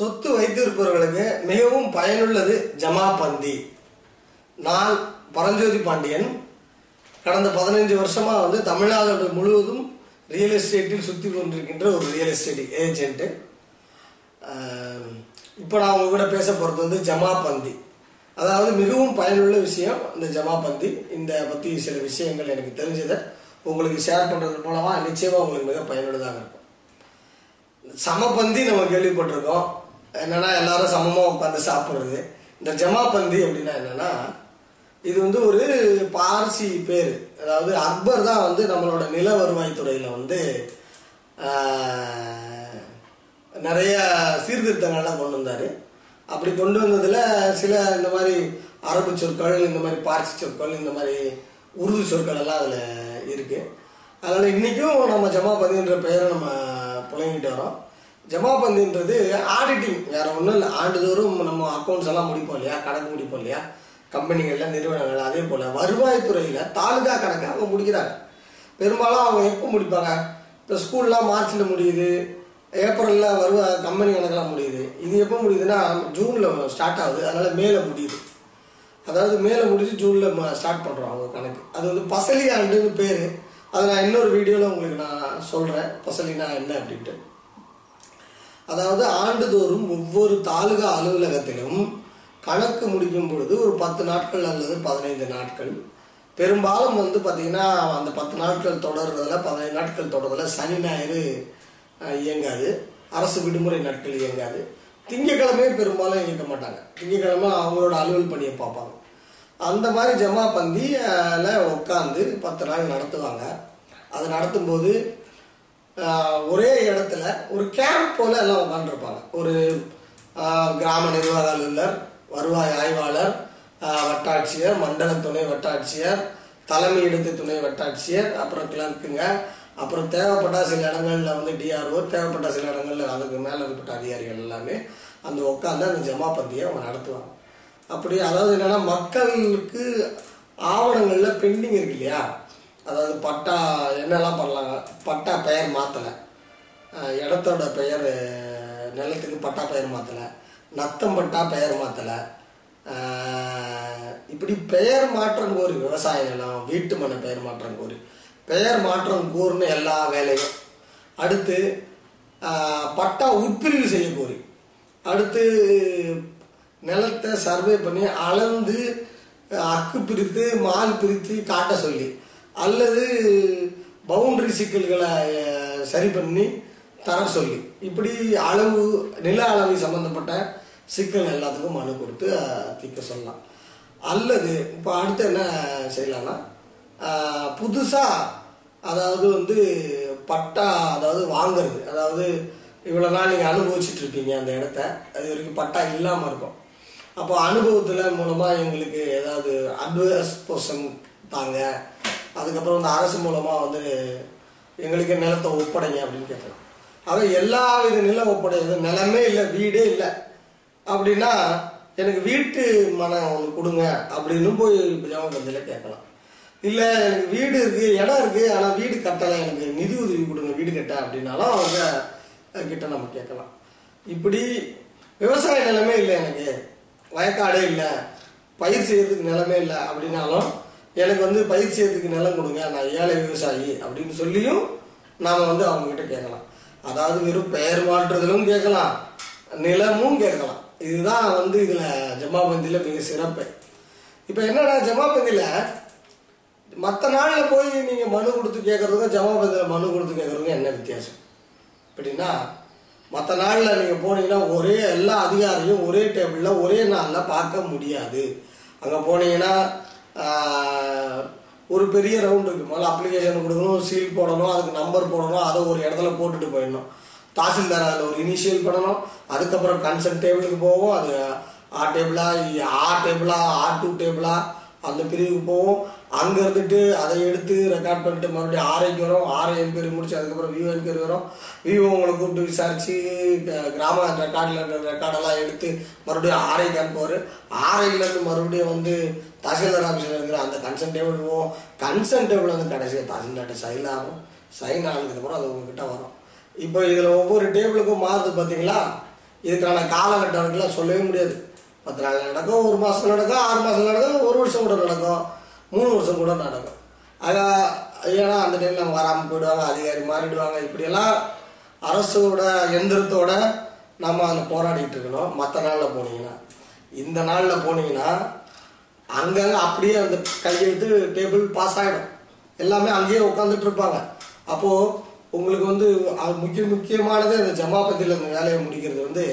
சொத்து வைத்திருப்பவர்களுக்கு மிகவும் பயனுள்ளது ஜமா பந்தி நான் பரஞ்சோதி பாண்டியன். கடந்த பதினைஞ்சு வருஷமாக வந்து தமிழ்நாடு முழுவதும் ரியல் எஸ்டேட்டில் சுற்றி கொண்டிருக்கின்ற ஒரு ரியல் எஸ்டேட் ஏஜென்ட்டு இப்போ நான் உங்கள் கூட பேச போகிறது வந்து ஜமா பந்தி அதாவது மிகவும் பயனுள்ள விஷயம் இந்த ஜமா பந்தி இந்த பற்றி சில விஷயங்கள் எனக்கு தெரிஞ்சதை உங்களுக்கு ஷேர் பண்ணுறது மூலமாக நிச்சயமாக உங்களுக்கு மிக பயனுள்ளதாக இருக்கும். சமபந்தி நம்ம கேள்விப்பட்டிருக்கோம். என்னன்னா எல்லாரும் சமமா உட்காந்து சாப்பிடுறது. இந்த ஜமாபந்தி அப்படின்னா என்னன்னா இது வந்து ஒரு பார்சி பேர். அதாவது அக்பர் தான் வந்து நம்மளோட நில வருவாய் துறையில வந்து நிறைய சீர்திருத்தங்கள்லாம் கொண்டு வந்தார். அப்படி கொண்டு வந்ததில் சில இந்த மாதிரி அரபு சொற்கள் இந்த மாதிரி பார்சி சொற்கள் இந்த மாதிரி உருது சொற்கள் எல்லாம் அதில் இருக்குது அதனால் இன்றைக்கும் நம்ம ஜமாபந்தின்ற பெயரை நம்ம புழங்கிட்டு வரோம். ஜமாபந்தின்றது ஆடிட்டிங் வேற ஒன்றும் இல்லை. ஆண்டுதோறும் நம்ம அக்கௌண்ட்ஸ் எல்லாம் முடிப்போம் இல்லையா? கணக்கு முடிப்போம் இல்லையா? கம்பெனிகளில் நிறுவனங்கள் அதே போல் வருவாய்த்துறையில் தாலுகா கணக்கு அவங்க முடிக்கிறாங்க. பெரும்பாலும் அவங்க எப்போ முடிப்பாங்க? இப்போ ஸ்கூல்லாம் மார்ச்சில் முடியுது. ஏப்ரலில் வருவா கம்பெனி கணக்கெல்லாம் முடியுது. இது எப்போ முடியுதுன்னா ஜூனில் ஸ்டார்ட் ஆகுது. அதனால் மேலே முடியுது. அதாவது மேலே முடிஞ்சு ஜூனில் ஸ்டார்ட் பண்ணுறோம் அவங்க கணக்கு. அது வந்து பசலி ஆண்டுன்னு பேர். அதை நான் இன்னொரு வீடியோவில் உங்களுக்கு நான் சொல்கிறேன் பசலினா என்ன அப்படின்ட்டு. அதாவது ஆண்டுதோறும் ஒவ்வொரு தாலுகா அலுவலகத்திலும் கணக்கு முடிக்கும் பொழுது ஒரு பத்து நாட்கள் அல்லது பதினைந்து நாட்கள். பெரும்பாலும் வந்து பார்த்தீங்கன்னா அந்த பத்து நாட்கள் தொடர்றதுல பதினைந்து நாட்கள் தொடர்றதில் சனி ஞாயிறு இயங்காது. அரசு விடுமுறை நாட்கள் இயங்காது. திங்கக்கிழமையும் பெரும்பாலும் இயங்க மாட்டாங்க. திங்கக்கிழமை அவங்களோட அலுவல் பணியை பார்ப்பாங்க. அந்த மாதிரி ஜமா பந்தியில் உட்காந்து பத்து நாள் நடத்துவாங்க. அது நடத்தும்போது ஒரே இடத்துல ஒரு கேம்ப் போல எல்லாம் உட்காந்துருப்பாங்க ஒரு கிராம நிர்வாக அலுவலர் வருவாய் ஆய்வாளர் வட்டாட்சியர் மண்டல துணை வட்டாட்சியர் தலைமை இடத்து துணை வட்டாட்சியர் அப்புறம் கிளர்க்குங்க. அப்புறம் தேவைப்பட்ட சில இடங்களில் வந்து டிஆர்ஓ தேவைப்பட்ட சில இடங்களில் அதுக்கு மேலே இருப்பட்ட அதிகாரிகள் எல்லாமே அந்த உட்காந்து அந்த ஜமாபந்தியை அவங்க நடத்துவாங்க. அப்படி அதாவது என்னென்னா மக்களுக்கு ஆவணங்களில் பெண்டிங் இருக்கு இல்லையா? அதாவது பட்டா என்னெல்லாம் பண்ணலாங்க? பட்டா பெயர் மாற்றலை இடத்தோட பெயர் நிலத்துக்கு பட்டா பெயர் மாற்றலை நத்தம் பட்டா பெயர் மாற்றலை இப்படி பெயர் மாற்றம் கோரி விவசாய நிலம் வீட்டு மனை பெயர் மாற்றம் கோரி. பெயர் மாற்றம் கோருன்னு எல்லா வேலையும். அடுத்து பட்டா உட்பிரிவு செய்ய கோரி. அடுத்து நிலத்தை சர்வே பண்ணி அளந்து அக்கு பிரித்து மால் பிரித்து காட்ட சொல்லி. அல்லது பவுண்டரி சிக்கல்களை சரி பண்ணி தர சொல்லி. இப்படி அளவு நில அளவை சம்பந்தப்பட்ட சிக்கல் எல்லாத்துக்கும் மனு கொடுத்து தீர்க்க சொல்லலாம். அல்லது இப்போ அடுத்து என்ன செய்யலாம்னா புதுசாக அதாவது வந்து பட்டா அதாவது வாங்குறது. அதாவது இவ்வளோ நாள் நீங்கள் அனுபவிச்சுட்டு இருப்பீங்க அந்த இடத்த. அது வரைக்கும் பட்டா இல்லாமல் இருக்கும். அப்போ அனுபவத்தில் மூலமாக எங்களுக்கு ஏதாவது அட்வைஸ் பர்சன் தாங்க அதுக்கப்புறம் வந்து அரசு மூலமாக வந்து எங்களுக்கு நிலத்தை ஒப்படைங்க அப்படின்னு கேட்கலாம் அதை எல்லா வித நிலம் ஒப்படைது நிலமே இல்லை வீடே இல்லை. அப்படின்னா எனக்கு வீட்டு மனம் ஒன்று கொடுங்க அப்படின்னு போய் ஜாமபந்தியில் கேட்கலாம். இல்லை எனக்கு வீடு இருக்குது இடம் இருக்குது ஆனால் வீடு கட்டலை எனக்கு நிதி உதவி கொடுங்க வீடு கட்ட அப்படின்னாலும் அவங்க கிட்ட நம்ம கேட்கலாம். இப்படி விவசாய நிலமே இல்லை எனக்கு. வயக்காடே இல்லை. பயிர் செய்கிறதுக்கு நிலமே இல்லை அப்படின்னாலும் எனக்கு வந்து பயிர் செய்யறதுக்கு நிலம் கொடுங்க நான் ஏழை விவசாயி அப்படின்னு சொல்லியும் நாம் வந்து அவங்கக்கிட்ட கேட்கலாம். அதாவது வெறும் பெயர் மாற்றுதலும் கேட்கலாம் நிலமும் கேட்கலாம். இதுதான் வந்து இதில் ஜமாபந்தியில் மிக சிறப்பு. இப்போ என்னன்னா ஜமாபந்தியில் மற்ற நாளில் போய் நீங்கள் மனு கொடுத்து கேட்குறதுக்கும் ஜமாபந்தியில் மனு கொடுத்து கேட்குறதுக்கும் என்ன வித்தியாசம்? அப்படின்னா மற்ற நாளில் நீங்கள் போனீங்கன்னா ஒரே எல்லா அதிகாரியும் ஒரே டேபிளில் ஒரே நாளில் பார்க்க முடியாது. அங்கே போனீங்கன்னா ஒரு பெரிய ரவுண்ட் இருக்கு. முதல்ல அப்ளிகேஷன் கொடுக்கணும் சீல் போடணும் அதுக்கு நம்பர் போடணும் அதை ஒரு இடத்துல போட்டுட்டு போயிடணும். தாசில்தார் அதில் ஒரு இனிஷியல் பண்ணணும் அதுக்கப்புறம் கன்சென்ட் டேபிளுக்கு போவோம் அது ஆ டேபிளா ஆ டேபிளா ஆர் டூ டேபிளா அந்த பிரிவுக்கு போவோம். அங்கே இருந்துட்டு அதை எடுத்து ரெக்கார்ட் பண்ணிட்டு மறுபடியும் ஆர்ஐக்கு வரும். ஆர்ஐ என்கொயரி முடிச்சு அதுக்கப்புறம் வியூ என்கொயரி வரும். வியூ உங்களை கூப்பிட்டு விசாரிச்சு க- கிராம ரெக்கார்டில் இருக்கிற ரெக்கார்டெல்லாம் எடுத்து மறுபடியும் ஆர்ஐக்கு அனுப்புவார். ஆர்ஐலேருந்து மறுபடியும் வந்து தாசில்தார் ஆஃபீஸில் இருக்கிற அந்த கன்சென்ட் டேபிள் போவோம் டேபிள் வந்து கடைசியாக தாசில்தார்ட்ட சைன் ஆகும். சைன் ஆனதுக்கப்புறம் அது உங்ககிட்ட வரும். இப்போ இதில் ஒவ்வொரு டேபிளுக்கும் மாறுது பார்த்தீங்களா இதுக்கான காலகட்டம் இருக்குல்ல சொல்லவே முடியாது. பத்து நாள் நடக்கும் ஒரு மாதம் நடக்கும் ஆறு மாதம் நடக்கும் ஒரு வருஷம் கூட நடக்கும் மூணு வருஷம் கூட நடக்கும். ஆக ஏன்னா அந்த டைமில் அவங்க வராமல் போயிடுவாங்க அதிகாரி மாறிடுவாங்க. இப்படியெல்லாம் அரசோட எந்திரத்தோட நம்ம அதில் போராடிட்டு இருக்கணும். மற்ற நாளில் போனீங்கன்னா. இந்த நாளில் போனீங்கன்னா அங்கங்க அப்படியே அந்த கையெழுத்து டேபிள் பாஸ் ஆகிடும் எல்லாமே அங்கேயே உட்காந்துட்டு இருப்பாங்க. அப்போது உங்களுக்கு வந்து அது முக்கிய முக்கியமானது அந்த ஜமாபத்தியில் அந்த வேலையை முடிக்கிறது வந்து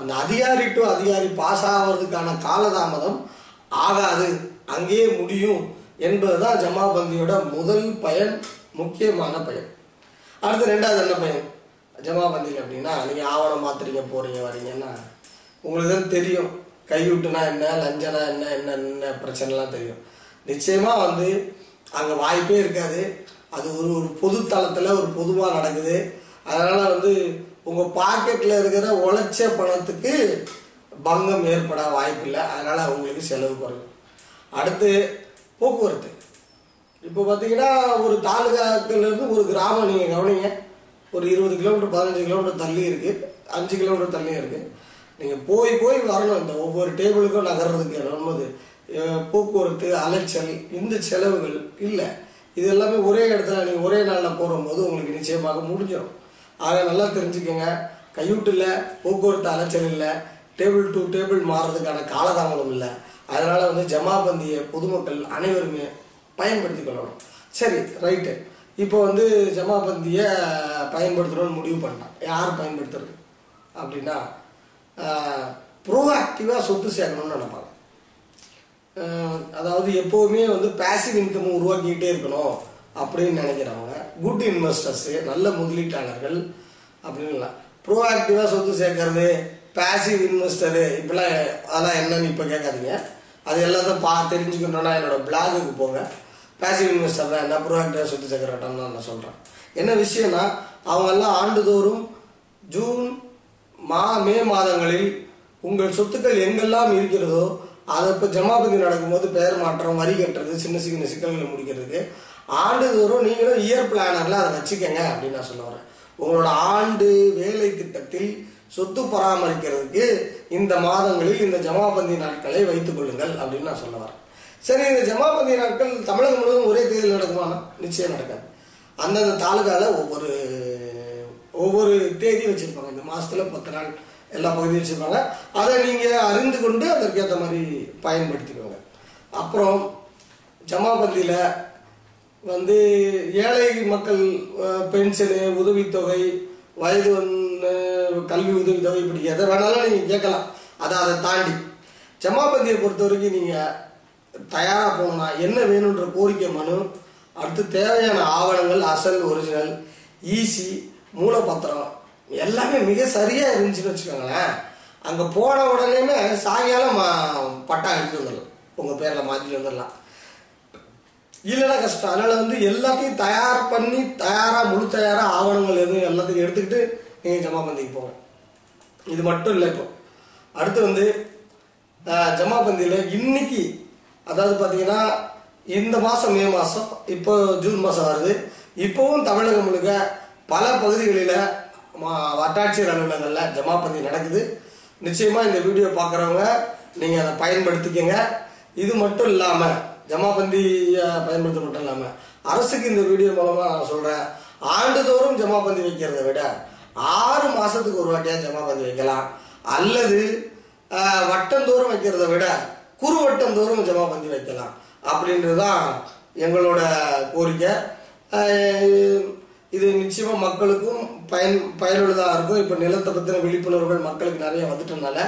அந்த அதிகாரி டு அதிகாரி பாஸ் ஆகிறதுக்கான காலதாமதம் ஆகாது. அங்கேயே முடியும் என்பது தான் ஜமாபந்தியோட முதல் பயன் முக்கியமான பயன். அடுத்து ரெண்டாவது என்ன பயன்? ஜமாபந்தியில் அப்படின்னா நீங்கள் ஆவணம் மாத்திரிக்க போகிறீங்க வரீங்கன்னா உங்களுக்கு தான் தெரியும். கைவிட்டுனா என்ன லஞ்சனா என்ன என்ன என்ன பிரச்சனைலாம் தெரியும். நிச்சயமாக வந்து அங்கே வாய்ப்பே இருக்காது. அது ஒரு ஒரு பொது தளத்தில் ஒரு பொதுவாக நடக்குது. அதனால் வந்து உங்கள் பாக்கெட்டில் இருக்கிற உழைச்ச பணத்துக்கு பங்கம் ஏற்பட வாய்ப்பில்லை. அதனால் அவங்களுக்கு செலவு குறையும். அடுத்து போக்குவரத்து. இப்போ பார்த்தீங்கன்னா ஒரு தாலுகாக்கிலேருந்து ஒரு கிராமம் நீங்கள் கவனிங்க. ஒரு இருபது கிலோமீட்டர் பதினஞ்சு கிலோமீட்டர் தள்ளி இருக்குது அஞ்சு கிலோமீட்டர் தள்ளி இருக்குது நீங்கள் போய் போய் வரணும். இந்த ஒவ்வொரு டேபிளுக்கும் நகர்றதுக்கு நமது போக்குவரத்து அலைச்சல் இந்த செலவுகள் இல்லை. இது எல்லாமே ஒரே இடத்துல நீங்கள் ஒரே நாளில் போகும்போது உங்களுக்கு நிச்சயமாக முடிஞ்சிடும் ஆக நல்லா தெரிஞ்சுக்கோங்க. கையூட்டு இல்லை போக்குவரத்து அலைச்சல் இல்லை. டேபிள் டு டேபிள் மாறுறதுக்கான காலதாமதம் இல்லை. அதனால் வந்து ஜமாபந்தியை பொதுமக்கள் அனைவருமே பயன்படுத்தி கொள்ளணும். சரி ரைட்டு இப்போ வந்து ஜமாபந்தியை பயன்படுத்தணும்னு முடிவு பண்ணிட்டான். யார் பயன்படுத்துறது? அப்படின்னா ப்ரோஆக்டிவாக சொத்து சேர்க்கணும்னு நினைப்பாங்க. அதாவது எப்போவுமே வந்து பேசிவ் இன்கம் உருவாக்கிக்கிட்டே இருக்கணும் அப்படின்னு நினைக்கிறவங்க குட் இன்வெஸ்டர்ஸு நல்ல முதலீட்டாளர்கள் அப்படின்னு ப்ரோஆக்டிவாக சொத்து சேர்க்கறது பேசிவ் இன்வெஸ்டரு இப்படிலாம் அதெல்லாம் என்னன்னு இப்போ கேட்காதீங்க. அது எல்லாத்தையும் பா தெரிஞ்சுக்கணுன்னா என்னோட பிளாகுக்கு போங்க. பேசிவ் இன்வெஸ்டர் தான் என்ன ப்ரோஆக்டிவாக சொத்து சேர்க்குறட்டான்னு நான் சொல்கிறேன் என்ன விஷயம்னா அவங்கெல்லாம் ஆண்டுதோறும் ஜூன் மா மே மாதங்களில் உங்கள் சொத்துக்கள் எங்கெல்லாம் இருக்கிறதோ அதை இப்போ ஜமாபந்தி நடக்கும்போது பெயர் மாற்றம் வரி கட்டுறது சின்ன சின்ன சிக்கல்களை முடிக்கிறதுக்கு ஆண்டுதோறும் நீங்களும் இயர் பிளானரில் அதை வச்சுக்கோங்க அப்படின்னு நான் சொல்ல வரேன். உங்களோட ஆண்டு வேலை திட்டத்தில் சொத்து பராமரிக்கிறதுக்கு இந்த மாதங்களில் இந்த ஜமாபந்தி நாட்களை வைத்துக் கொள்ளுங்கள் அப்படின்னு நான் சொல்ல வரேன். சரி இந்த ஜமாபந்தி நாட்கள் தமிழகம் முழுவதும் ஒரே தேதியில் நடக்குமானா? நிச்சயம் நடக்காது. அந்தந்த தாலுகாவில் ஒவ்வொரு ஒவ்வொரு தேதி வச்சுருப்பாங்க. இந்த மாதத்தில் பத்து நாள் எல்லா பகுதியும் வச்சுருப்பாங்க. அதை நீங்கள் அறிந்து கொண்டு அதற்கேற்ற மாதிரி பயன்படுத்திக்கோங்க. அப்புறம் ஜமாபந்தியில் வந்து ஏழை மக்கள் பென்ஷனு உதவித்தொகை வயது வந்து கல்வி உதவித்தொகை இப்படி எதை வேணாலும் நீங்கள் கேட்கலாம். அதை அதை தாண்டி ஜமாபந்தியை பொறுத்த வரைக்கும் நீங்கள் தயாராக போகணும்னா என்ன வேணுன்ற கோரிக்கை மனு அடுத்து தேவையான ஆவணங்கள் அசல் ஒரிஜினல் ஈசி மூலப்பத்திரம் எல்லாமே மிக சரியா இருந்துச்சுன்னு வச்சுக்கோங்களேன். அங்க போன உடனேமே சாயங்காலம் மா- பட்டா எடுத்து வந்துடலாம். உங்க பேர்ல மாற்றி வந்துடலாம். இல்லைன்னா கஷ்டம். அதனால வந்து எல்லாத்தையும் தயார் பண்ணி தயாரா முழு தயாரா ஆவணங்கள் எதுவும் எல்லாத்தையும் எடுத்துக்கிட்டு நீங்க ஜமாபந்திக்கு போங்க இது மட்டும் இல்லை இப்போ. அடுத்து வந்து ஜமா ஜமாபந்தியில் இன்னைக்கு அதாவது பார்த்தீங்கன்னா இந்த மாதம் மே மாதம் இப்போ ஜூன் மாதம் வருது. இப்போவும் தமிழகம் முழுக்க பல பகுதிகளில் வட்டாட்சியர் அலுவலகங்களில் ஜமாபந்தி நடக்குது. நிச்சயமாக இந்த வீடியோ பார்க்குறவங்க நீங்கள் அதை பயன்படுத்திக்கங்க. இது மட்டும் இல்லாமல் ஜமாபந்தியை பயன்படுத்த மட்டும் இல்லாமல் அரசுக்கு இந்த வீடியோ மூலமாக நான் சொல்கிறேன் ஆண்டுதோறும் ஜமாபந்தி வைக்கிறத விட ஆறு மாதத்துக்கு ஒரு வாட்டியாக ஜமாபந்தி வைக்கலாம். அல்லது வட்டந்தோறும் வைக்கிறத விட குறு வட்டந்தோறும் ஜமாபந்தி வைக்கலாம். அப்படின்றது தான் எங்களோட கோரிக்கை. இது நிச்சயமா மக்களுக்கும் பயன் பயனுள்ளதாக இருக்கும். இப்போ நிலத்தை பற்றின விழிப்புணர்வுகள் மக்களுக்கு நிறைய வந்துட்டனால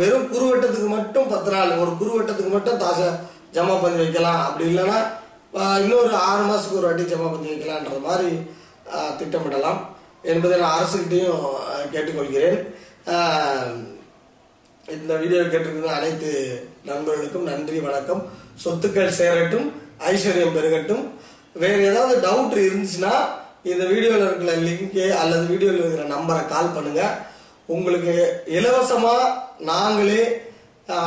வெறும் குறுவட்டத்துக்கு மட்டும் பத்து நாள் ஒரு குறுவட்டத்துக்கு மட்டும் தாசை ஜமா பண்ணி வைக்கலாம். அப்படி இல்லைன்னா இன்னொரு ஆறு மாதத்துக்கு ஒரு வாட்டி ஜமா பண்ணி வைக்கலான்ற மாதிரி திட்டமிடலாம் என்பதை நான் அரசுகிட்டையும் கேட்டுக்கொள்கிறேன். இந்த வீடியோ கேட்டிருக்கிற அனைத்து நண்பர்களுக்கும் நன்றி வணக்கம். சொத்துக்கள் சேரட்டும் ஐஸ்வர்யம் பெருகட்டும். வேறு ஏதாவது டவுட் இருந்துச்சுன்னா இந்த வீடியோவில் இருக்கிற லிங்க்கு அல்லது வீடியோவில் இருக்கிற நம்பரை கால் பண்ணுங்க. உங்களுக்கு இலவசமாக நாங்களே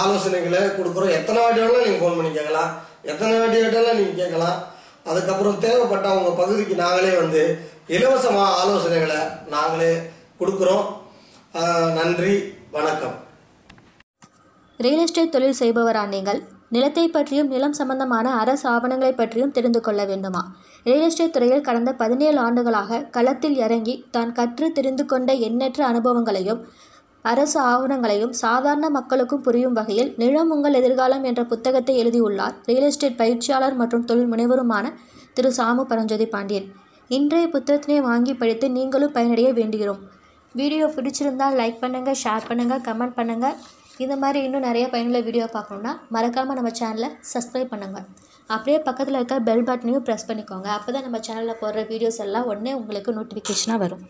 ஆலோசனைகளை கொடுக்குறோம். எத்தனை வாட்டி வேணாலும் நீங்கள் ஃபோன் பண்ணி கேட்கலாம். எத்தனை வாட்டி வேட்டாலும் நீங்கள் கேட்கலாம். அதுக்கப்புறம் தேவைப்பட்ட உங்கள் பகுதிக்கு நாங்களே வந்து இலவசமாக ஆலோசனைகளை நாங்களே கொடுக்குறோம். நன்றி. வணக்கம். ரியல் எஸ்டேட் தொழில் செய்பவரா நீங்கள்? நிலத்தை பற்றியும் நிலம் சம்பந்தமான அரசு ஆவணங்களை பற்றியும் தெரிந்து கொள்ள வேண்டுமா? ரியல் எஸ்டேட் துறையில் கடந்த பதினேழு ஆண்டுகளாக களத்தில் இறங்கி தான் கற்று தெரிந்து கொண்ட எண்ணற்ற அனுபவங்களையும் அரசு ஆவணங்களையும் சாதாரண மக்களுக்கும் புரியும் வகையில் நிலம் உங்கள் எதிர்காலம் என்ற புத்தகத்தை எழுதியுள்ளார் ரியல் எஸ்டேட் பயிற்சியாளர் மற்றும் தொழில் முனைவருமான திரு சாமு பரஞ்சோதி பாண்டியன். இன்றைய புத்தகத்தினை வாங்கி படித்து நீங்களும் பயனடைய வேண்டுகிறோம். வீடியோ பிடிச்சிருந்தால் லைக் பண்ணுங்கள் ஷேர் பண்ணுங்கள் கமெண்ட் பண்ணுங்கள் இந்த மாதிரி இன்னும் நிறைய பயனுள்ள வீடியோ பார்க்கணுன்னா மறக்காமல் நம்ம சேனலை சப்ஸ்கிரைப் பண்ணுங்கள் அப்படியே பக்கத்தில் இருக்க பெல் பட்டனையும் ப்ரெஸ் பண்ணிக்கோங்க. அப்போ தான் நம்ம சேனலில் போடுற வீடியோஸ் எல்லாம் உடனே உங்களுக்கு நோட்டிஃபிகேஷனாக வரும்.